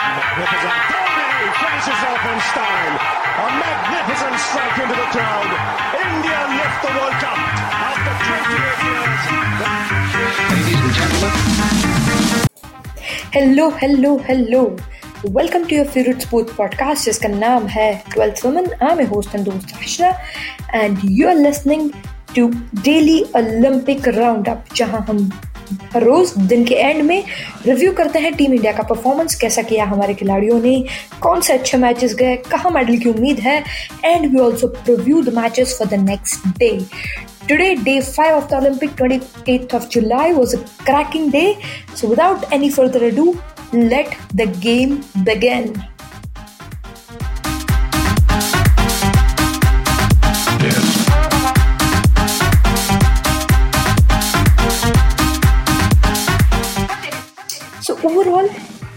Magnificent. Dhoni finishes off in style. A magnificent strike into the crowd. India lift the World Cup after 28 years. Ladies and gentlemen, hello hello hello welcome to your favourite sports podcast जिसका नाम है twelfth woman I am host and दोस्त Aashna and you are listening to daily Olympic round up जहां हम हर रोज दिन के and में review करते हैं टीम इंडिया का परफॉर्मेंस कैसा किया हमारे खिलाड़ियों ने कौन से अच्छे मैचेस गए कहाँ मेडल की उम्मीद है and we also review the matches for the next day Today, day 5 of the Olympic, 28th of July, was a cracking day. So, without any further ado, let the game begin.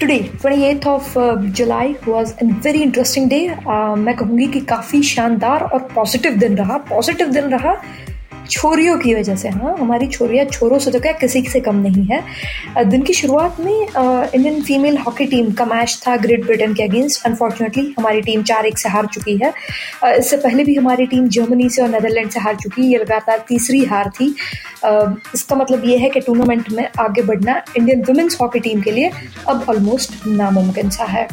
Today 28th of July was a very interesting day मैं कहूँगी कि काफ़ी शानदार और positive दिन रहा positive दिन रहा। छोरियों की वजह से हाँ हमारी छोरियाँ छोरों से तो क्या किसी से कम नहीं है। दिन की शुरुआत में इंडियन फीमेल हॉकी टीम का मैच था ग्रेट ब्रिटेन के अगेंस्ट अनफॉर्चुनेटली हमारी टीम चार एक से हार चुकी है। इससे पहले भी हमारी टीम जर्मनी से और नदरलैंड से हार चुकी है ये लगातार तीसरी हार थी। इसका मतलब ये है कि टूर्नामेंट में आगे बढ़ना इंडियन वुमेंस हॉकी टीम के लिए अब ऑलमोस्ट नामुमकिन सा है।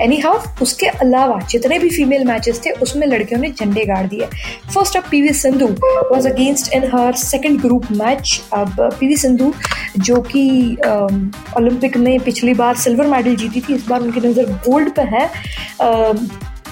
एनी हाउ उसके अलावा जितने भी फीमेल मैचेस थे, उसमें लड़कियों ने झंडे गाड़ दिए। First up PV Sindhu was against in her second group match अब पीवी सिंधु जो कि ओलंपिक में पिछली बार सिल्वर मेडल जीती थी, इस बार उनकी नज़र गोल्ड पर है।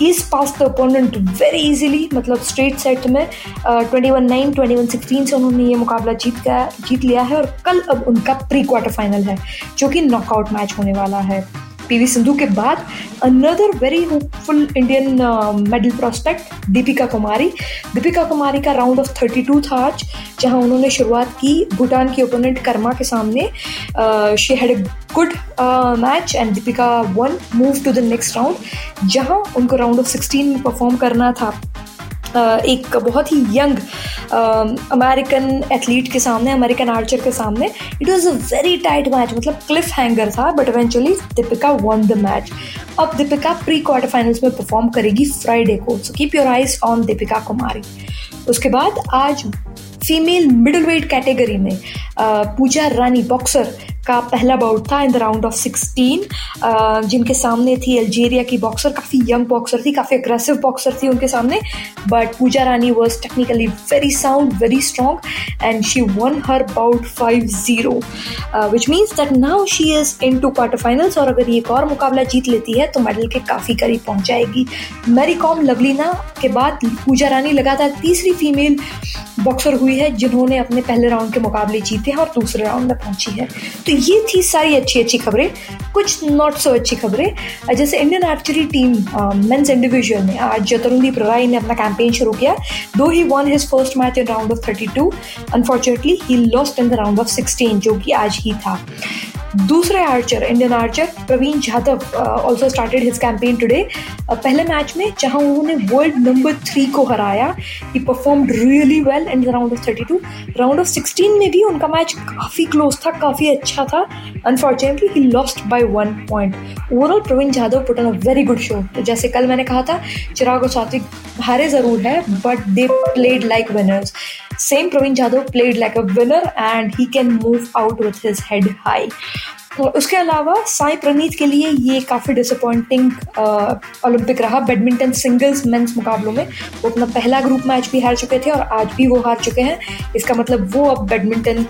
Ease past the opponent very easily मतलब स्ट्रेट सेट में twenty one nine twenty one sixteen से उन्होंने ये मुकाबला जीत गया, जीत लिया है और कल अब उनका प्री क्वार्टर फाइनल है, जो कि नॉकआउट मैच होने वाला है। पीवी सिंधु के बाद another very hopeful Indian medal prospect Deepika Kumari Deepika Kumari का राउंड ऑफ़ 32 था आज, जहाँ उन्होंने शुरुआत की भूटान की ओपोनेंट कर्मा के सामने। She had a good match and Deepika won move to the next round जहाँ उनको राउंड ऑफ़ 16 में परफॉर्म करना था। एक बहुत ही यंग अमेरिकन एथलीट के सामने अमेरिकन आर्चर के सामने। It was a very tight match मतलब क्लिफ हैंगर था but eventually Deepika won the match अब दीपिका प्री क्वार्टर फाइनल्स में परफॉर्म करेगी फ्राइडे को so keep your eyes on Deepika Kumari उसके बाद आज फीमेल मिडल वेट कैटेगरी में पूजा रानी बॉक्सर का पहला बाउट था इन द राउंड ऑफ़ 16 जिनके सामने थी अल्जीरिया की बॉक्सर काफ़ी यंग बॉक्सर थी, काफ़ी अग्रेसिव बॉक्सर थी उनके सामने but Pooja Rani was technically very sound very strong and she won her bout five zero which means that now she is into quarter finals और अगर ये एक और मुकाबला जीत लेती है तो मेडल के काफ़ी करीब पहुँच जाएगी। मैरी कॉम लवलीना के बाद पूजा रानी लगातार तीसरी फीमेल बॉक्सर हुई है, जिन्होंने अपने पहले राउंड के मुकाबले जीते हैं और दूसरे राउंड में पहुँची है। तो ये थी सारी अच्छी अच्छी खबरें, कुछ नॉट सो अच्छी खबरें। जैसे Indian archery team men's individual ने आज तरुणदीप राय ने अपना कैंपेन शुरू किया। Though he won his first match in round of 32 unfortunately he lost in the round of 16 जो कि आज ही था। दूसरे Archer Indian archer Pravin Jadhav also started his campaign today पहले मैच में जहाँ उन्होंने वर्ल्ड नंबर थ्री को हराया he perform really well in the round of 32 round of 16 में भी उनका मैच काफ़ी क्लोज था, काफ़ी अच्छा था. Unfortunately he lost by one point overall Pravin Jadhav put on a very good show तो जैसे कल मैंने कहा था, चिराग और सात्विक हारे ज़रूर है but they played like winners same Pravin Jadhav played like a winner and he can move out with his head high उसके अलावा साई प्रणीत के लिए ये काफ़ी डिसअपॉइंटिंग ओलंपिक रहा। बैडमिंटन सिंगल्स मेंस मुकाबलों में वो अपना पहला ग्रुप मैच भी हार चुके थे और आज भी वो हार चुके हैं। इसका मतलब वो अब बैडमिंटन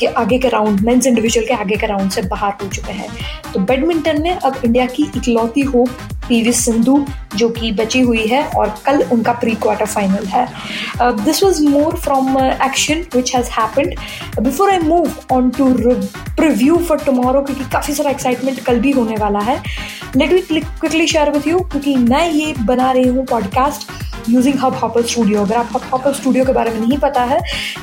के आगे के राउंड मेंस इंडिविजुअल के आगे के राउंड से बाहर हो चुके हैं। तो बैडमिंटन में अब इंडिया की इकलौती होप पीवी सिंधु, जो कि बची हुई है और कल उनका प्री क्वार्टर फाइनल है। This was more from action which has happened before I move on to preview for tomorrow क्योंकि काफ़ी सारा एक्साइटमेंट कल भी होने वाला है let me quickly share with you क्योंकि मैं ये बना रही हूँ podcast using hub hopper studio अगर आप हब हॉपर स्टूडियो के बारे में नहीं पता है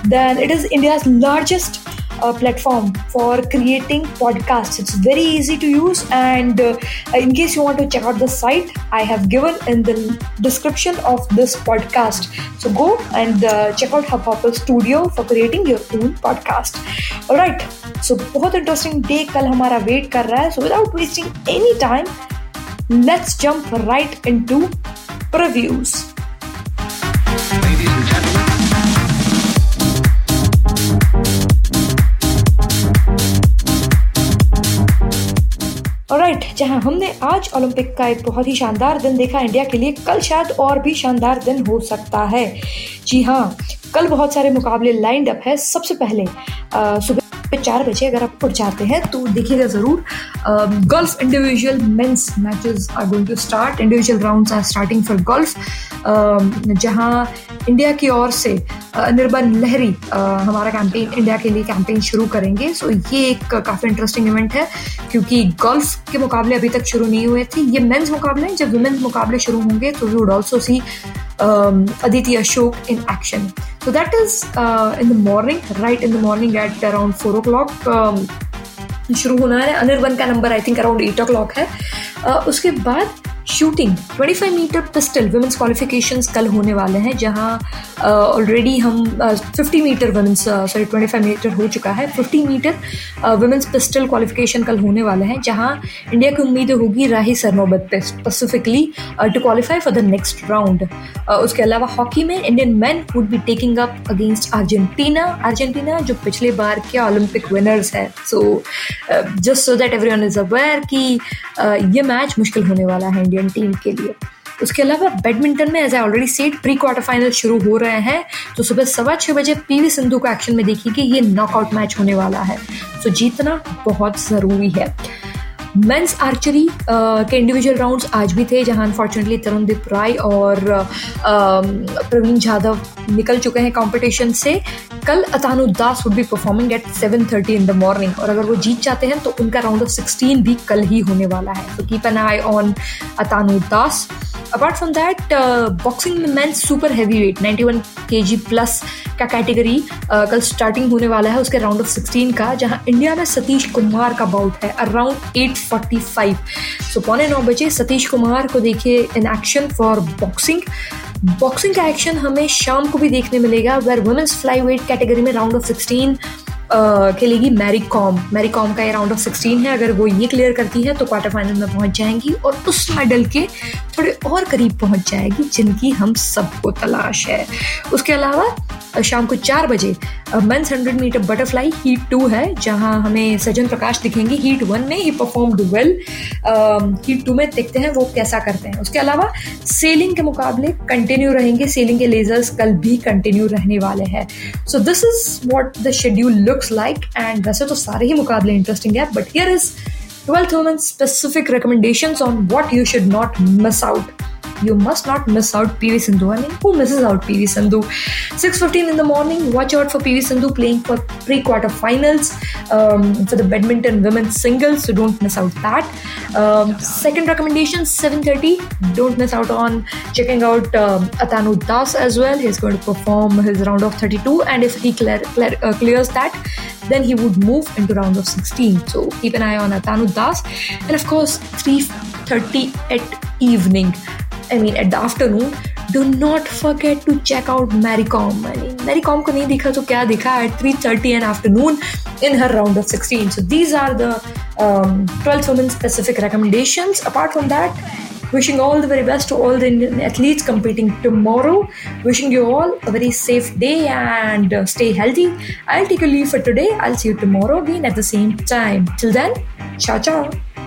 then it is India's largest uh, platform for creating podcasts. It's very easy to use, and uh, in case you want to check out the site, I have given in the description of this podcast. So go and uh, check out Hubhopper Studio for creating your own podcast. All right. So बहुत interesting day कल हमारा wait कर रहा है. So without wasting any time, let's jump right into previews. Right जहाँ हमने आज Olympic का एक बहुत ही शानदार दिन देखा इंडिया के लिए कल शायद और भी शानदार दिन हो सकता है। जी हाँ कल बहुत सारे मुकाबले लाइंड अप है। सबसे पहले अ, सुबह चार बजे अगर आप उठ जाते हैं तो देखिएगा ज़रूर golf individual men's matches are going to start individual rounds are starting for golf जहाँ इंडिया की ओर से अ, निर्बन लहरी हमारा कैंपेन इंडिया के लिए कैंपेन शुरू करेंगे। सो ये एक काफ़ी इंटरेस्टिंग इवेंट है क्योंकि गोल्फ के मुकाबले अभी तक शुरू नहीं हुए थे। ये मेंस मुकाबले हैं। जब वुमेन्स मुकाबले शुरू होंगे तो we would also see Aditi Ashok in action. So that is uh, in the morning, right in the morning at around four o'clock. Um, शुरू होना है अनिर्बन का number I think around eight o'clock है uh, उसके बाद shooting 25 metre pistol women's qualifications कल होने वाले हैं जहाँ ऑलरेडी हम uh, 50 metre women's sorry 25 metre हो चुका है। 50 मीटर वुमेंस पिस्टल क्वालिफिकेशन कल होने वाले हैं जहाँ इंडिया की उम्मीदें होगी राही सरनोबत पे specifically to qualify for the next round उसके अलावा हॉकी में Indian men would be taking up against Argentina Argentina जो पिछले बार के ओलंपिक विनर्स है। So just so that everyone is aware कि uh, ये मैच मुश्किल होने वाला है इंडियन टीम के लिए। उसके अलावा बैडमिंटन में as I already said pre quarter final शुरू हो रहे हैं। तो सुबह सवा छह बजे पीवी सिंधु को एक्शन में देखिए कि ये नॉकआउट मैच होने वाला है। तो जीतना बहुत ज़रूरी है। मेंस आर्चरी के इंडिविजुअल राउंड्स आज भी थे, जहाँ अनफॉर्चुनेटली तरुणदीप राय और प्रवीण जाधव निकल चुके हैं कंपटीशन से। कल Atanu Das would be performing at 7:30 in the morning और अगर वो जीत जाते हैं तो उनका राउंड ऑफ़ 16 भी कल ही होने वाला है। तो keep an eye on Atanu Das. Apart from that boxing में men's super heavy weight 91 kg plus का कैटेगरी कल स्टार्टिंग होने वाला है उसके राउंड ऑफ़ 16 का जहाँ इंडिया में सतीश कुमार का बाउट है अराउंड 8:45 सो पौने नौ बजे सतीश कुमार को देखिए in action for boxing boxing का एक्शन हमें शाम को भी देखने मिलेगा where women's fly weight category में राउंड ऑफ़ 16 uh, खेलेगी मैरी कॉम मैरी कॉम का ये राउंड ऑफ़ 16 है। अगर वो ये क्लियर करती है तो क्वार्टर फाइनल में पहुँच जाएँगी और उस मेडल के थोड़े और करीब पहुँच जाएगी, जिनकी हम सबको तलाश है। उसके अलावा शाम को चार बजे men's hundred metre butterfly heat two है, जहाँ हमें सजन प्रकाश दिखेंगे। हीट वन में he performed well heat two में देखते हैं वो कैसा करते हैं। उसके अलावा सेलिंग के मुकाबले कंटिन्यू रहेंगे। सेलिंग के लेजर्स कल भी कंटिन्यू रहने वाले हैं। So this is what the schedule looks like and वैसे तो सारे ही मुकाबले इंटरेस्टिंग है but here is 12th women specific recommendations on what you should not miss out you must not miss out PV Sindhu. I mean, who misses out PV Sindhu? 6.15 in the morning, watch out for PV Sindhu playing for pre-quarter finals um, for the badminton women's singles, so don't miss out that. Um, second recommendation, 7.30, don't miss out on checking out um, Atanu Das as well. He's going to perform his round of 32 and if he clear, clear, uh, clears that, then he would move into round of 16. So keep an eye on Atanu Das. And of course, 3.30 at evening. I mean, at the afternoon, do not forget to check out Maricom. I mean, Maricom को नहीं देखा तो क्या देखा at 3:30 in afternoon in her round of 16. So these are the um, 12 women specific recommendations. Apart from that, wishing all the very best to all the Indian athletes competing tomorrow. Wishing you all a very safe day and uh, stay healthy. I'll take a leave for today. I'll see you tomorrow again at the same time. Till then, ciao ciao.